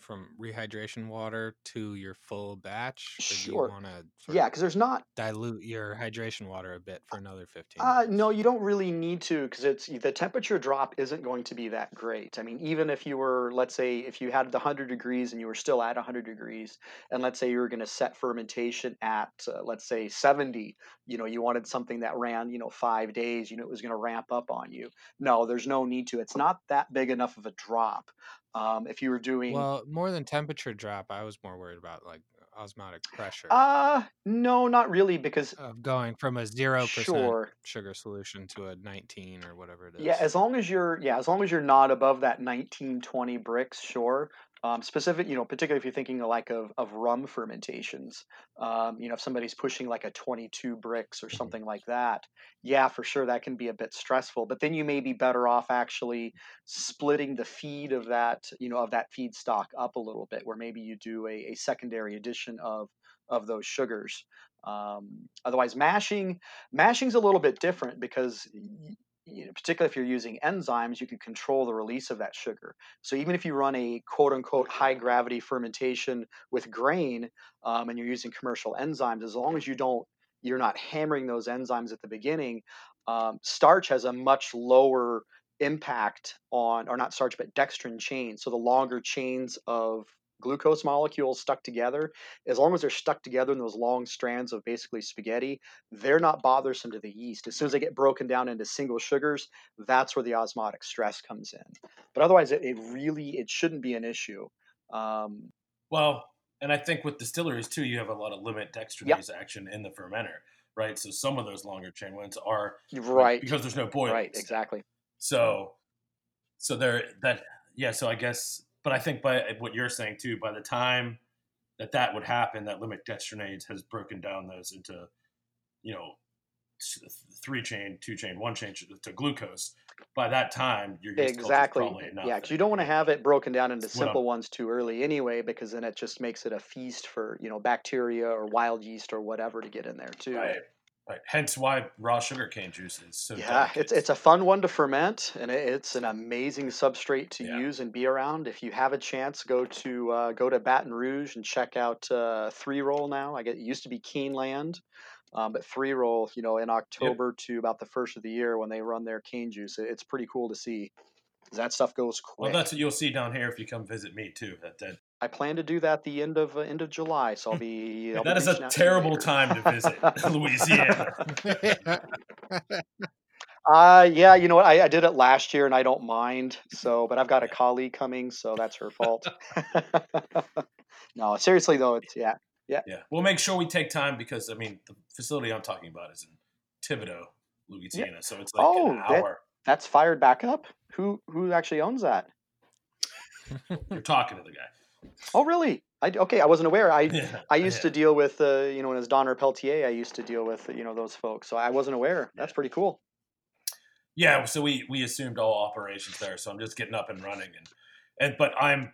from rehydration water to your full batch, or do you Sure. want to yeah, because there's not dilute your hydration water a bit for another 15 Uh, no, you don't really need to because it's the temperature drop isn't going to be that great. I mean, even if you were, let's say, if you had the 100 degrees and you were still at 100 degrees, and let's say you were going to set fermentation at, uh, let's say, 70, you know, you wanted something that ran, you know, five days, you know, it was going to ramp up on you. No, there's no need to. It's not that big enough of a drop. Um, if you were doing, Well, more than temperature drop, I was more worried about like osmotic pressure uh, no, not really because, of going from a 0% sure. sugar solution to a 19 or whatever it is. Yeah, as long as you're yeah, as long as you're not above that 19, 20 Brix, sure. Um, specific, you know, particularly if you're thinking like of, of rum fermentations, um, you know, if somebody's pushing like a 22 Brix or something like that, yeah, for sure that can be a bit stressful. But then you may be better off actually splitting the feed of that, you know, of that feedstock up a little bit, where maybe you do a, a secondary addition of of those sugars. Um, otherwise, mashing mashing's a little bit different because you know, particularly if you're using enzymes, you can control the release of that sugar. So even if you run a quote unquote high gravity fermentation with grain um, and you're using commercial enzymes, as long as you don't, you're not hammering those enzymes at the beginning, um, starch has a much lower impact on, or not starch, but dextrin chains. So the longer chains of glucose molecules stuck together, as long as they're stuck together in those long strands of basically spaghetti, they're not bothersome to the yeast. As soon as they get broken down into single sugars, that's where the osmotic stress comes in. But otherwise, it, it really it shouldn't be an issue. Um, Well, and I think with distilleries too, you have a lot of limit dextrinase action in the fermenter, right? So some of those longer chain ones are right, because there's no boilings. right, exactly. So, so there that yeah. So I guess, but I think by eh, what you're saying too, by the time that that would happen, that limit dextrinase has broken down those into, you know, three chain, two chain, one chain to- glucose. By that time, your yeast culture's Exactly. probably enough. Yeah, because you don't want to have it broken down into That's what I'm- simple ones too early anyway, because then it just makes it a feast for you know bacteria or wild yeast or whatever to get in there too. Right. Right. Hence why raw sugar cane juice is so Yeah, delicate. it's it's a fun one to ferment, and it's an amazing substrate to Yeah. use and be around. If you have a chance, go to uh, go to Baton Rouge and check out uh, Three Roll now. I get it used to be Keeneland, um, but Three Roll, you know, in October to about the first of the year when they run their cane juice, it- it's pretty cool to see. That stuff goes Well, that's what you'll see down here if you come visit me too. That that, I plan to do that the end of uh, end of July, so I'll be. I'll be that is a out to you terrible time to visit Louisiana. Uh, yeah, you know what? I, I did it last year and I don't mind. So, but I've got a colleague coming, so that's her fault. no, seriously though, it's yeah. Yeah, yeah. we'll make sure we take time because I mean the facility I'm talking about is in Thibodaux, Louisiana, so it's like Oh, an that- hour. That's fired back up. Who who actually owns that? You're talking to the guy. Oh, really? I okay. I wasn't aware. I Yeah, I used yeah. to deal with uh, you know, as Donner Peltier, I used to deal with you know those folks. So I wasn't aware. That's pretty cool. Yeah, so we we assumed all operations there, so I'm just getting up and running, and and but I'm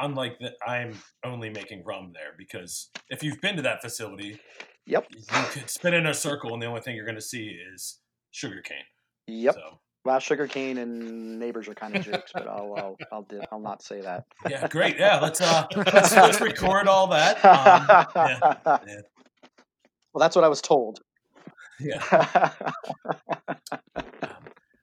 unlike that. I'm only making rum there because if you've been to that facility, Yep. you could spin in a circle, and the only thing you're going to see is sugar cane. Yep. So Well, sugarcane and neighbors are kind of jerks, but I'll I'll I'll, di- I'll not say that. yeah, great. Yeah, let's uh let's, let's record all that. Um, yeah, yeah. Well, that's what I was told. yeah.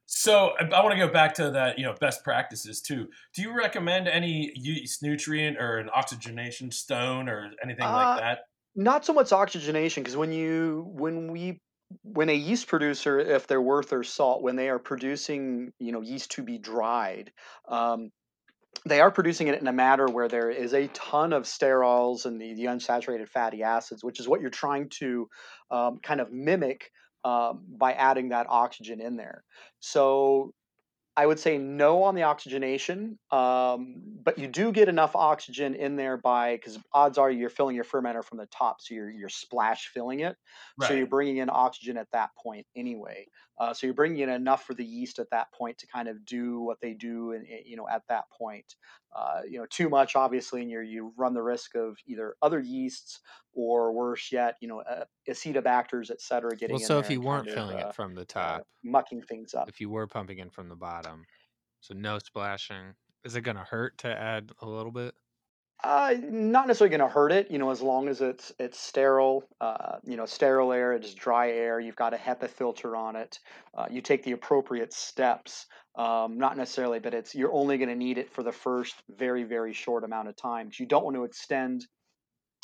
So I, I want to go back to that, you know, best practices too. Do you recommend any yeast nutrient or an oxygenation stone or anything Uh, like that? not so much oxygenation because when you when we when a yeast producer if they're worth their salt when they are producing you know yeast to be dried um, they are producing it in a manner where there is a ton of sterols and the, the unsaturated fatty acids which is what you're trying to um, kind of mimic um, by adding that oxygen in there. So I would say no on the oxygenation, um, but you do get enough oxygen in there by because odds are you're filling your fermenter from the top, so you're you're splash filling it. So you're bringing in oxygen at that point anyway. Uh, so you're bringing in enough for the yeast at that point to kind of do what they do, and you know at that point, uh, you know too much obviously, and you you run the risk of either other yeasts or worse yet, you know uh, acetobacters, et cetera, getting well, so if you weren't kind of, filling uh, it from the uh, top, mucking things up. if you were pumping in from the bottom, So no splashing. Is it going to hurt to add a little bit? Uh, not necessarily going to hurt it, you know, as long as it's it's sterile, uh, you know, sterile air, it's dry air. You've got a HEPA filter on it. Uh, you take the appropriate steps. Um, not necessarily, but it's you're only going to need it for the first very very short amount of time because you don't want to extend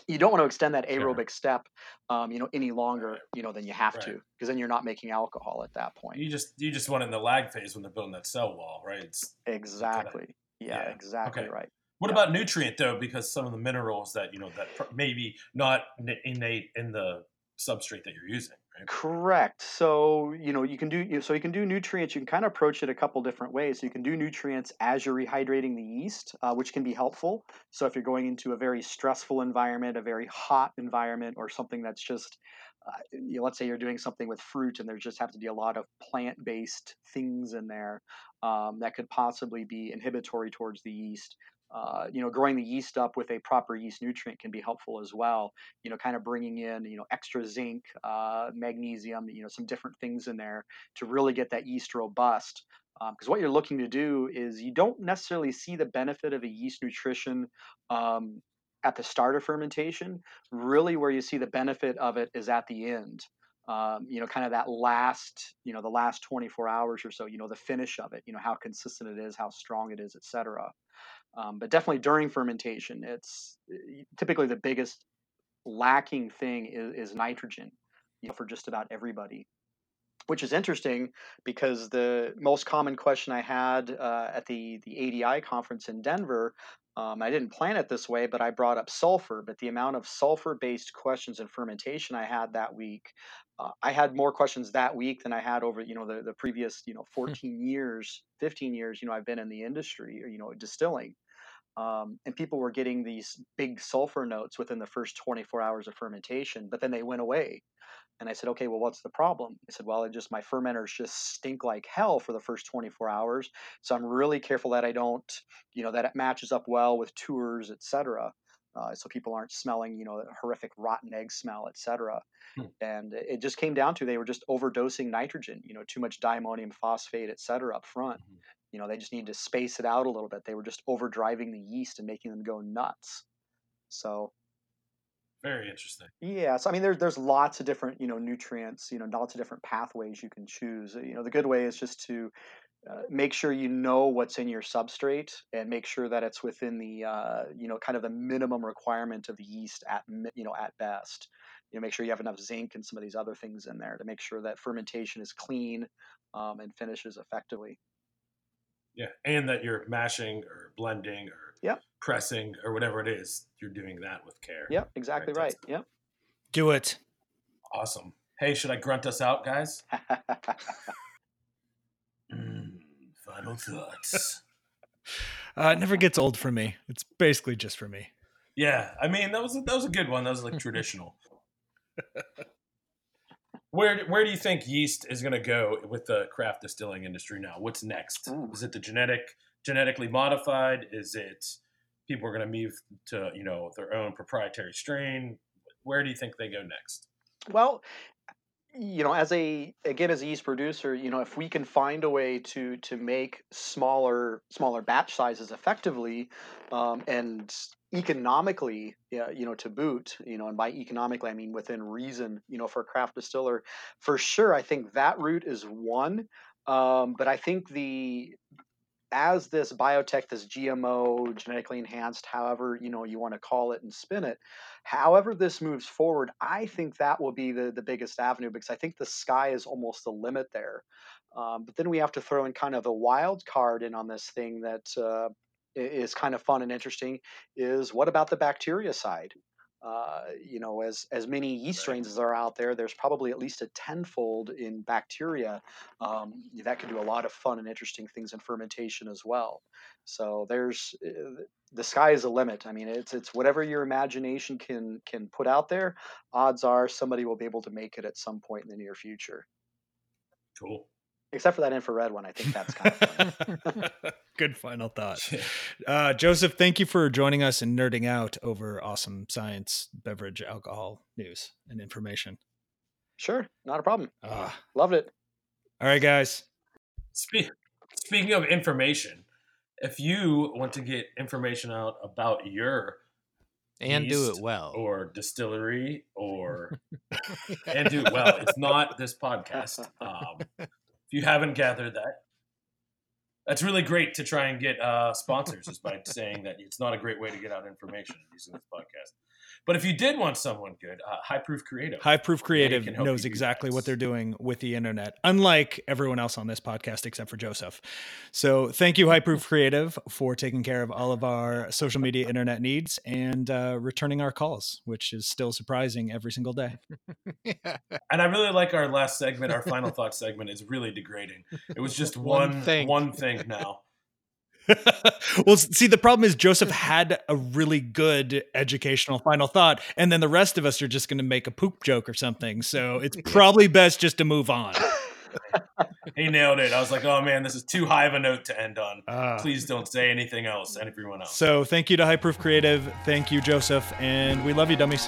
you don't want to extend that Sure. aerobic step, um, you know, any longer, you know, than you have Right. to because then you're not making alcohol at that point. You just you just want in the lag phase when they're building that cell wall, right? It's, Exactly. Yeah, yeah, exactly okay. right. What Yeah. about nutrient though? Because some of the minerals that you know that maybe not innate in the substrate that you're using, right? Correct. So, you know, you can do you- so you can do nutrients. You can kind of approach it a couple different ways. So you can do nutrients as you're rehydrating the yeast, uh, which can be helpful. So, if you're going into a very stressful environment, a very hot environment, or something that's just, uh, you know, let's say you're doing something with fruit and there just have to be a lot of plant-based things in there um, that could possibly be inhibitory towards the yeast. Uh, you know, growing the yeast up with a proper yeast nutrient can be helpful as well you know, kind of bringing in, you know, extra zinc, uh, magnesium, you know, some different things in there to really get that yeast robust. Because what you're looking to do is you don't necessarily see the benefit of a yeast nutrition um, at the start of fermentation. Really, where you see the benefit of it is at the end. Um, you know, kind of that last, you know, the last 24 hours or so. You know, the finish of it. You know, how consistent it is, how strong it is, et cetera. Um, but definitely during fermentation, it's uh, typically the biggest lacking thing is, is nitrogen you know, for just about everybody which is interesting because the most common question i had uh, at the, the adi conference in denver um, i didn't plan it this way but i brought up sulfur but the amount of sulfur based questions in fermentation i had that week uh, i had more questions that week than i had over you know the, the previous you know 14 years 15 years you know i've been in the industry or you know distilling. Um, and people were getting these big sulfur notes within the first 24 hours of fermentation but then they went away and i said okay well what's the problem? I said well it just my fermenters just stink like hell for the first 24 hours so i'm really careful that i don't you know that it matches up well with tours etc uh, so people aren't smelling you know horrific rotten egg smell etc Hmm. and it just came down to they were just overdosing nitrogen you know too much diammonium phosphate etc up front. Mhm. you know they just needed to space it out a little bit. They were just overdriving the yeast and making them go nuts. So Very interesting. yeah so i mean there's there's lots of different you know nutrients you know lots of different pathways you can choose you know the good way is just to uh, make sure you know what's in your substrate and make sure that it's within the uh, you know kind of the minimum requirement of the yeast at you know at best you know make sure you have enough zinc and some of these other things in there to make sure that fermentation is clean um, and finishes effectively Yeah, and that you're mashing or blending or Yep. pressing or whatever it is, you're doing that with care. yep exactly right Fantastic. Do it. Awesome. Hey, should I grunt us out, guys? Mm, final thoughts. Uh, it never gets old for me. It's basically just for me. yeah, I mean that was a, that was a good one. That was like traditional. Where where do you think yeast is going to go with the craft distilling industry now? What's next? Ooh. Is it the genetic genetically modified? Is it people are going to move to you know their own proprietary strain? Where do you think they go next? Well, you know, as a again as a yeast producer, you know, if we can find a way to to make smaller smaller batch sizes effectively, um, and economically, you know, to boot, you know, and by economically I mean within reason, you know, for a craft distiller, for sure, I think that route is one. Um, but I think the as this biotech, this GMO, genetically enhanced, however you know you want to call it and spin it, however this moves forward, I think that will be the the biggest avenue because I think the sky is almost the limit there. Um, but then we have to throw in kind of a wild card in on this thing that uh, is kind of fun and interesting. Is what about the bacteria side? Uh, you know, as as many yeast strains as are out there, there's probably at least a tenfold in bacteria um, that can do a lot of fun and interesting things in fermentation as well. So there's uh, the sky is the limit. I mean, it's it's whatever your imagination can can put out there. Odds are somebody will be able to make it at some point in the near future. Cool. Except for that infrared one, I think that's kind of funny. Good final thought. Uh, Joseph, thank you for joining us and nerding out over awesome science, beverage, alcohol news, and information. Sure, not a problem. Ah. Loved it. all right, guys. Speak, speaking of information, if you want to get information out about your and do it well. or distillery or and do it well, it's not this podcast. Um, if you haven't gathered that, that's really great to try and get uh, sponsors just by saying that it's not a great way to get out information using this podcast. But if you did want someone good, uh, High Proof Creative. High Proof Creative can knows exactly what they're doing with the internet, unlike everyone else on this podcast except for Joseph. So, thank you, High Proof Creative, for taking care of all of our social media internet needs and uh, returning our calls, which is still surprising every single day. And I really like our last segment, our final thought segment is really degrading. It was just One one thing. one thing now. well, see, the problem is Joseph had a really good educational final thought, and then the rest of us are just going to make a poop joke or something. So it's probably best just to move on. He nailed it. I was like, oh man, this is too high of a note to end on. Uh, Please don't say anything else and everyone else. so thank you to High Proof Creative. Thank you, Joseph, and we love you, dummies.